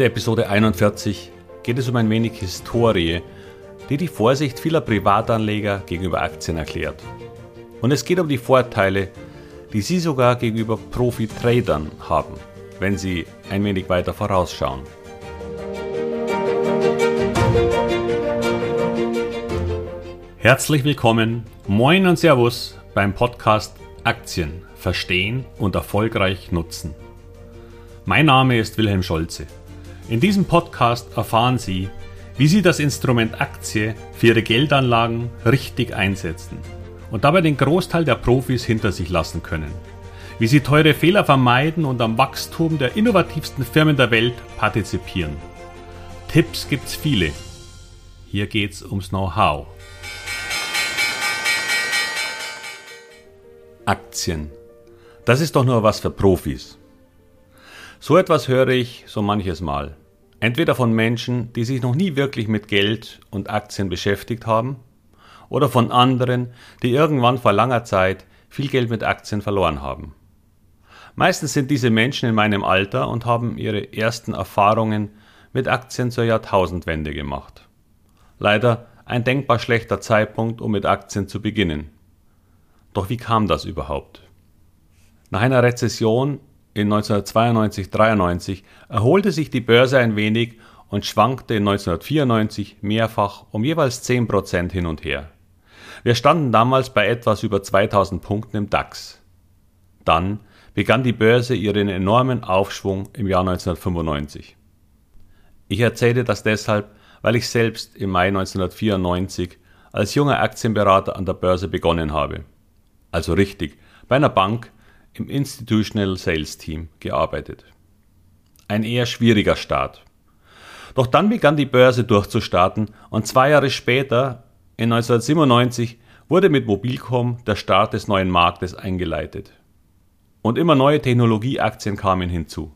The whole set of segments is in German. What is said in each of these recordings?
der Episode 41 geht es um ein wenig Historie, die die Vorsicht vieler Privatanleger gegenüber Aktien erklärt. Und es geht um die Vorteile, die sie sogar gegenüber Profi-Tradern haben, wenn sie ein wenig weiter vorausschauen. Herzlich willkommen, moin und Servus beim Podcast Aktien verstehen und erfolgreich nutzen. Mein Name ist Wilhelm Scholze. In diesem Podcast erfahren Sie, wie Sie das Instrument Aktie für Ihre Geldanlagen richtig einsetzen und dabei den Großteil der Profis hinter sich lassen können. Wie Sie teure Fehler vermeiden und am Wachstum der innovativsten Firmen der Welt partizipieren. Tipps gibt's viele. Hier geht's ums Know-how. Aktien. Das ist doch nur was für Profis. So etwas höre ich so manches Mal. Entweder von Menschen, die sich noch nie wirklich mit Geld und Aktien beschäftigt haben, oder von anderen, die irgendwann vor langer Zeit viel Geld mit Aktien verloren haben. Meistens sind diese Menschen in meinem Alter und haben ihre ersten Erfahrungen mit Aktien zur Jahrtausendwende gemacht. Leider ein denkbar schlechter Zeitpunkt, um mit Aktien zu beginnen. Doch wie kam das überhaupt? Nach einer Rezession in 1992-93 erholte sich die Börse ein wenig und schwankte in 1994 mehrfach um jeweils 10% hin und her. Wir standen damals bei etwas über 2000 Punkten im DAX. Dann begann die Börse ihren enormen Aufschwung im Jahr 1995. Ich erzähle das deshalb, weil ich selbst im Mai 1994 als junger Aktienberater an der Börse begonnen habe. Also richtig, bei einer Bank, im Institutional Sales Team gearbeitet. Ein eher schwieriger Start. Doch dann begann die Börse durchzustarten und zwei Jahre später, in 1997, wurde mit Mobilcom der Start des neuen Marktes eingeleitet. Und immer neue Technologieaktien kamen hinzu.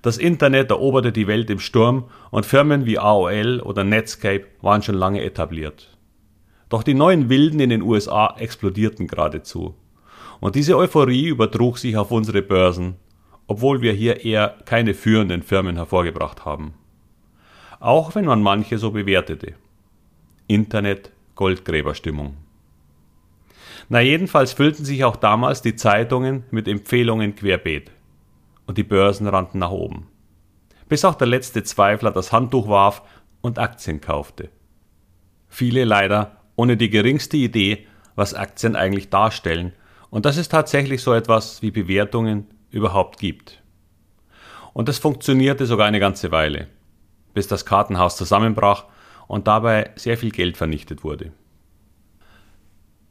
Das Internet eroberte die Welt im Sturm und Firmen wie AOL oder Netscape waren schon lange etabliert. Doch die neuen Wilden in den USA explodierten geradezu. Und diese Euphorie übertrug sich auf unsere Börsen, obwohl wir hier eher keine führenden Firmen hervorgebracht haben. Auch wenn man manche so bewertete. Internet Goldgräberstimmung. Na jedenfalls füllten sich auch damals die Zeitungen mit Empfehlungen querbeet. Und die Börsen rannten nach oben. Bis auch der letzte Zweifler das Handtuch warf und Aktien kaufte. Viele leider ohne die geringste Idee, was Aktien eigentlich darstellen und dass es tatsächlich so etwas wie Bewertungen überhaupt gibt. Und das funktionierte sogar eine ganze Weile, bis das Kartenhaus zusammenbrach und dabei sehr viel Geld vernichtet wurde.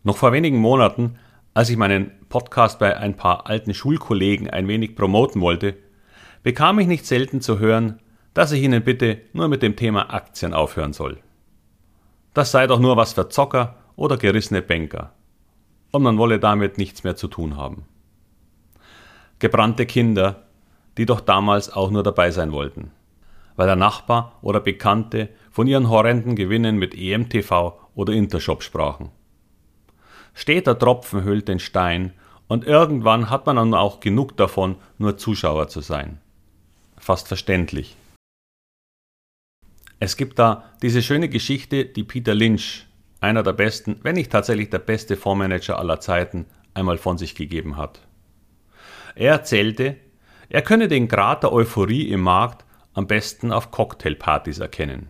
Noch vor wenigen Monaten, als ich meinen Podcast bei ein paar alten Schulkollegen ein wenig promoten wollte, bekam ich nicht selten zu hören, dass ich ihnen bitte nur mit dem Thema Aktien aufhören soll. Das sei doch nur was für Zocker oder gerissene Banker und man wolle damit nichts mehr zu tun haben. Gebrannte Kinder, die doch damals auch nur dabei sein wollten, weil der Nachbar oder Bekannte von ihren horrenden Gewinnen mit EMTV oder Intershop sprachen. Steter Tropfen hüllt den Stein und irgendwann hat man dann auch genug davon, nur Zuschauer zu sein. Fast verständlich. Es gibt da diese schöne Geschichte, die Peter Lynch einer der besten, wenn nicht tatsächlich der beste Fondsmanager aller Zeiten, einmal von sich gegeben hat. Er erzählte, er könne den Grad der Euphorie im Markt am besten auf Cocktailpartys erkennen.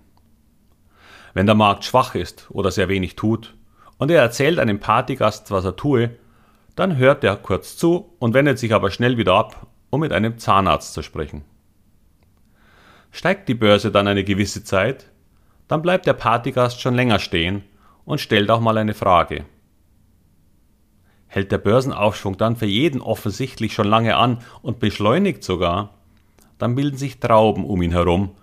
Wenn der Markt schwach ist oder sehr wenig tut und er erzählt einem Partygast, was er tue, dann hört er kurz zu und wendet sich aber schnell wieder ab, um mit einem Zahnarzt zu sprechen. Steigt die Börse dann eine gewisse Zeit, dann bleibt der Partygast schon länger stehen und stellt auch mal eine Frage. Hält der Börsenaufschwung dann für jeden offensichtlich schon lange an und beschleunigt sogar, dann bilden sich Trauben um ihn herum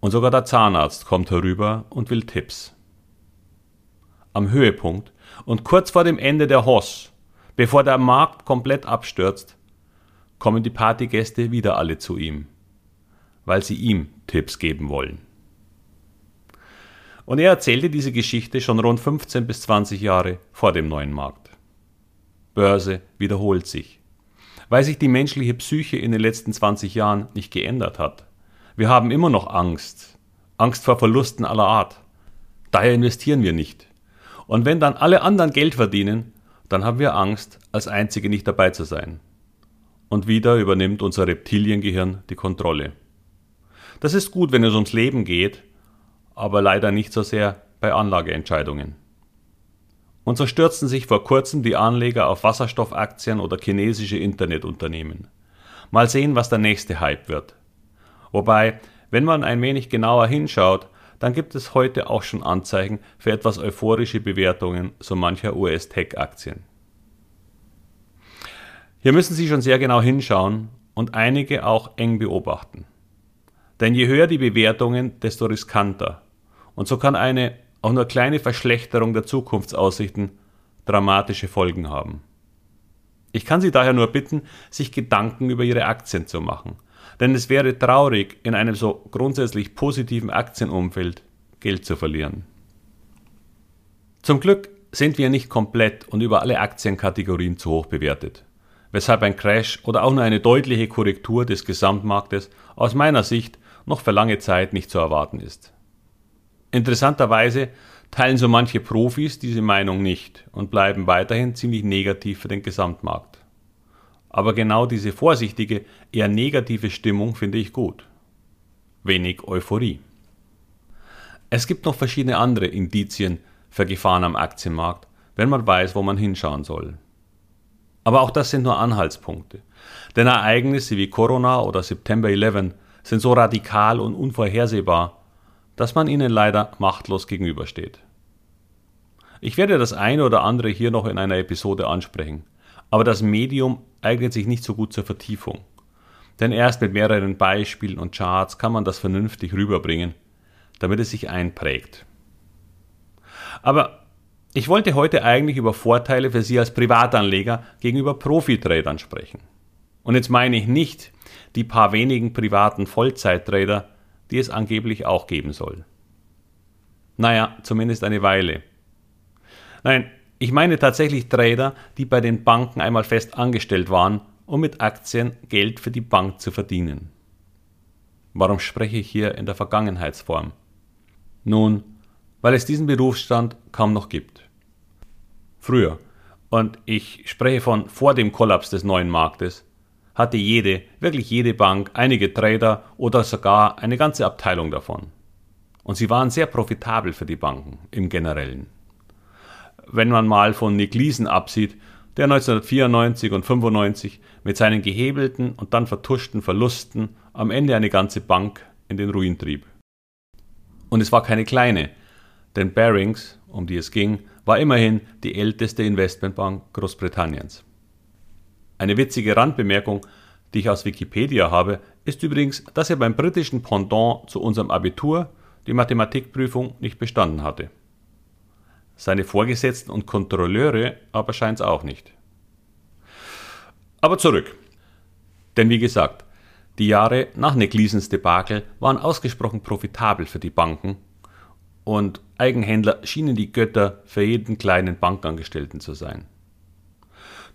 und sogar der Zahnarzt kommt herüber und will Tipps. Am Höhepunkt und kurz vor dem Ende der Hoss, bevor der Markt komplett abstürzt, kommen die Partygäste wieder alle zu ihm, weil sie ihm Tipps geben wollen. Und er erzählte diese Geschichte schon rund 15 bis 20 Jahre vor dem neuen Markt. Börse wiederholt sich. Weil sich die menschliche Psyche in den letzten 20 Jahren nicht geändert hat, Wir haben immer noch Angst. Angst vor Verlusten aller Art. Daher investieren wir nicht. Und wenn dann alle anderen Geld verdienen, dann haben wir Angst, als Einzige nicht dabei zu sein. Und wieder übernimmt unser Reptiliengehirn die Kontrolle. Das ist gut, wenn es ums Leben geht, aber leider nicht so sehr bei Anlageentscheidungen. Und so stürzten sich vor kurzem die Anleger auf Wasserstoffaktien oder chinesische Internetunternehmen. Mal sehen, was der nächste Hype wird. Wobei, wenn man ein wenig genauer hinschaut, dann gibt es heute auch schon Anzeichen für etwas euphorische Bewertungen so mancher US-Tech-Aktien. Hier müssen Sie schon sehr genau hinschauen und einige auch eng beobachten. Denn je höher die Bewertungen, desto riskanter. Und so kann eine auch nur kleine Verschlechterung der Zukunftsaussichten dramatische Folgen haben. Ich kann Sie daher nur bitten, sich Gedanken über Ihre Aktien zu machen. Denn es wäre traurig, in einem so grundsätzlich positiven Aktienumfeld Geld zu verlieren. Zum Glück sind wir nicht komplett und über alle Aktienkategorien zu hoch bewertet, weshalb ein Crash oder auch nur eine deutliche Korrektur des Gesamtmarktes aus meiner Sicht noch für lange Zeit nicht zu erwarten ist. Interessanterweise teilen so manche Profis diese Meinung nicht und bleiben weiterhin ziemlich negativ für den Gesamtmarkt. Aber genau diese vorsichtige, eher negative Stimmung finde ich gut. Wenig Euphorie. Es gibt noch verschiedene andere Indizien für Gefahren am Aktienmarkt, wenn man weiß, wo man hinschauen soll. Aber auch das sind nur Anhaltspunkte. Denn Ereignisse wie Corona oder September 11 sind so radikal und unvorhersehbar, dass man ihnen leider machtlos gegenübersteht. Ich werde das eine oder andere hier noch in einer Episode ansprechen, aber das Medium eignet sich nicht so gut zur Vertiefung. Denn erst mit mehreren Beispielen und Charts kann man das vernünftig rüberbringen, damit es sich einprägt. Aber ich wollte heute eigentlich über Vorteile für Sie als Privatanleger gegenüber Profitradern sprechen. Und jetzt meine ich nicht die paar wenigen privaten Vollzeittrader, die es angeblich auch geben soll. Naja, zumindest eine Weile. Nein, ich meine tatsächlich Trader, die bei den Banken einmal fest angestellt waren, um mit Aktien Geld für die Bank zu verdienen. Warum spreche ich hier in der Vergangenheitsform? Nun, weil es diesen Berufsstand kaum noch gibt. Früher, und ich spreche von vor dem Kollaps des neuen Marktes, hatte jede, wirklich jede Bank einige Trader oder sogar eine ganze Abteilung davon. Und sie waren sehr profitabel für die Banken im Generellen wenn man mal von Nick Leeson absieht, der 1994 und 95 mit seinen gehebelten und dann vertuschten Verlusten am Ende eine ganze Bank in den Ruin trieb. Und es war keine kleine, denn Barings, um die es ging, war immerhin die älteste Investmentbank Großbritanniens. Eine witzige Randbemerkung, die ich aus Wikipedia habe, ist übrigens, dass er beim britischen Pendant zu unserem Abitur die Mathematikprüfung nicht bestanden hatte. Seine Vorgesetzten und Kontrolleure aber scheint es auch nicht. Aber zurück. Denn wie gesagt, die Jahre nach Nickleasons Debakel waren ausgesprochen profitabel für die Banken und Eigenhändler schienen die Götter für jeden kleinen Bankangestellten zu sein.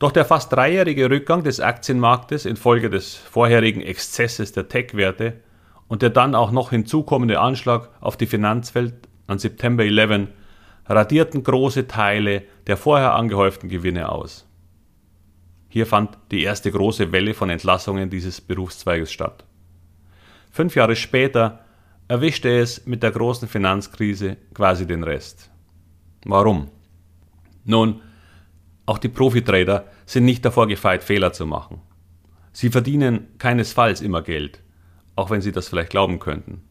Doch der fast dreijährige Rückgang des Aktienmarktes infolge des vorherigen Exzesses der Tech-Werte und der dann auch noch hinzukommende Anschlag auf die Finanzwelt an September 11 radierten große Teile der vorher angehäuften Gewinne aus. Hier fand die erste große Welle von Entlassungen dieses Berufszweiges statt. Fünf Jahre später erwischte es mit der großen Finanzkrise quasi den Rest. Warum? Nun, auch die Profitrader sind nicht davor gefeit, Fehler zu machen. Sie verdienen keinesfalls immer Geld, auch wenn sie das vielleicht glauben könnten.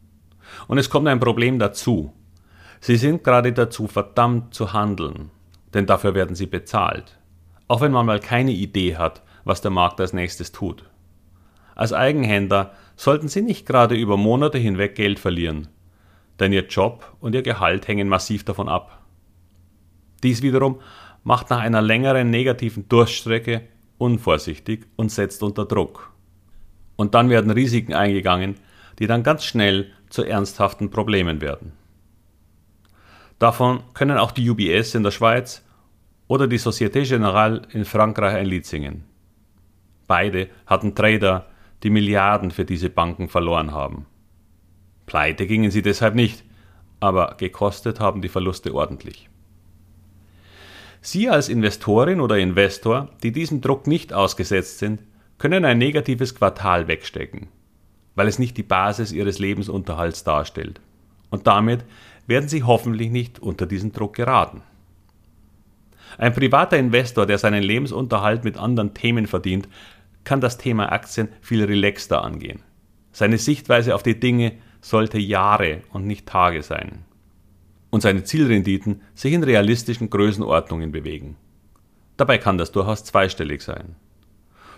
Und es kommt ein Problem dazu. Sie sind gerade dazu verdammt zu handeln, denn dafür werden sie bezahlt, auch wenn man mal keine Idee hat, was der Markt als nächstes tut. Als Eigenhändler sollten Sie nicht gerade über Monate hinweg Geld verlieren, denn Ihr Job und Ihr Gehalt hängen massiv davon ab. Dies wiederum macht nach einer längeren negativen Durststrecke unvorsichtig und setzt unter Druck. Und dann werden Risiken eingegangen, die dann ganz schnell zu ernsthaften Problemen werden. Davon können auch die UBS in der Schweiz oder die Société Générale in Frankreich ein Lied singen. Beide hatten Trader, die Milliarden für diese Banken verloren haben. Pleite gingen sie deshalb nicht, aber gekostet haben die Verluste ordentlich. Sie als Investorin oder Investor, die diesem Druck nicht ausgesetzt sind, können ein negatives Quartal wegstecken, weil es nicht die Basis ihres Lebensunterhalts darstellt. Und damit werden sie hoffentlich nicht unter diesen Druck geraten. Ein privater Investor, der seinen Lebensunterhalt mit anderen Themen verdient, kann das Thema Aktien viel relaxter angehen. Seine Sichtweise auf die Dinge sollte Jahre und nicht Tage sein. Und seine Zielrenditen sich in realistischen Größenordnungen bewegen. Dabei kann das durchaus zweistellig sein.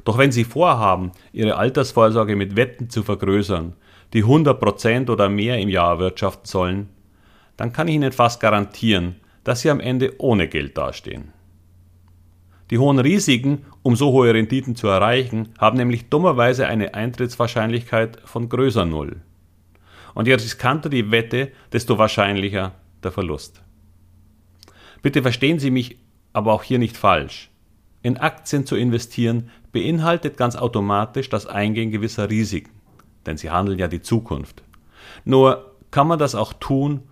Doch wenn Sie vorhaben, Ihre Altersvorsorge mit Wetten zu vergrößern, die 100% oder mehr im Jahr erwirtschaften sollen, dann kann ich Ihnen fast garantieren, dass Sie am Ende ohne Geld dastehen. Die hohen Risiken, um so hohe Renditen zu erreichen, haben nämlich dummerweise eine Eintrittswahrscheinlichkeit von größer Null. Und je riskanter die Wette, desto wahrscheinlicher der Verlust. Bitte verstehen Sie mich aber auch hier nicht falsch. In Aktien zu investieren beinhaltet ganz automatisch das Eingehen gewisser Risiken, denn sie handeln ja die Zukunft. Nur kann man das auch tun,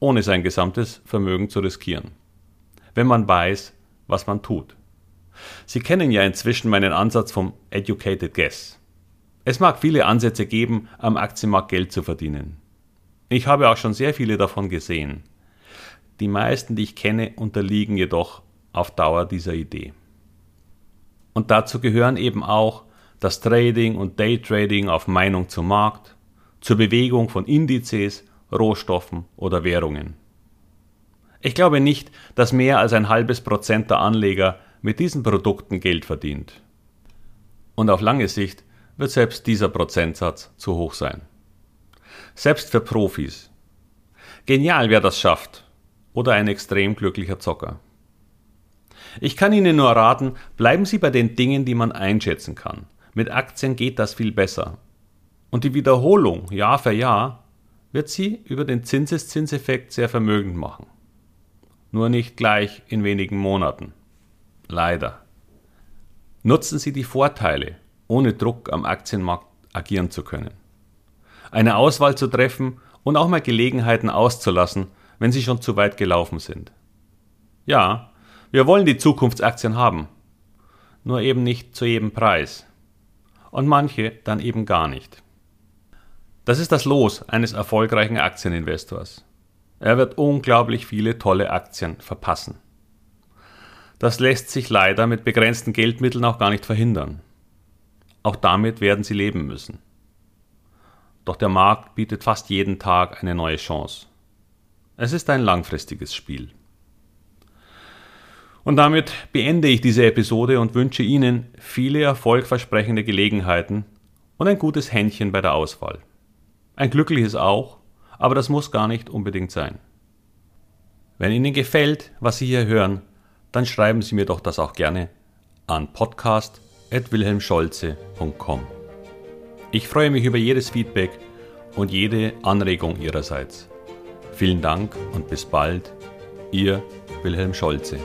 ohne sein gesamtes Vermögen zu riskieren, wenn man weiß, was man tut. Sie kennen ja inzwischen meinen Ansatz vom Educated Guess. Es mag viele Ansätze geben, am Aktienmarkt Geld zu verdienen. Ich habe auch schon sehr viele davon gesehen. Die meisten, die ich kenne, unterliegen jedoch auf Dauer dieser Idee. Und dazu gehören eben auch das Trading und Daytrading auf Meinung zum Markt, zur Bewegung von Indizes, Rohstoffen oder Währungen. Ich glaube nicht, dass mehr als ein halbes Prozent der Anleger mit diesen Produkten Geld verdient. Und auf lange Sicht wird selbst dieser Prozentsatz zu hoch sein. Selbst für Profis. Genial, wer das schafft. Oder ein extrem glücklicher Zocker. Ich kann Ihnen nur raten, bleiben Sie bei den Dingen, die man einschätzen kann. Mit Aktien geht das viel besser. Und die Wiederholung Jahr für Jahr wird Sie über den Zinseszinseffekt sehr vermögend machen. Nur nicht gleich in wenigen Monaten. Leider. Nutzen Sie die Vorteile, ohne Druck am Aktienmarkt agieren zu können. Eine Auswahl zu treffen und auch mal Gelegenheiten auszulassen, wenn sie schon zu weit gelaufen sind. Ja, wir wollen die Zukunftsaktien haben, nur eben nicht zu jedem Preis. Und manche dann eben gar nicht. Das ist das Los eines erfolgreichen Aktieninvestors. Er wird unglaublich viele tolle Aktien verpassen. Das lässt sich leider mit begrenzten Geldmitteln auch gar nicht verhindern. Auch damit werden sie leben müssen. Doch der Markt bietet fast jeden Tag eine neue Chance. Es ist ein langfristiges Spiel. Und damit beende ich diese Episode und wünsche Ihnen viele erfolgversprechende Gelegenheiten und ein gutes Händchen bei der Auswahl. Ein glückliches auch, aber das muss gar nicht unbedingt sein. Wenn Ihnen gefällt, was Sie hier hören, dann schreiben Sie mir doch das auch gerne an podcast.wilhelmscholze.com. Ich freue mich über jedes Feedback und jede Anregung Ihrerseits. Vielen Dank und bis bald, Ihr Wilhelm Scholze.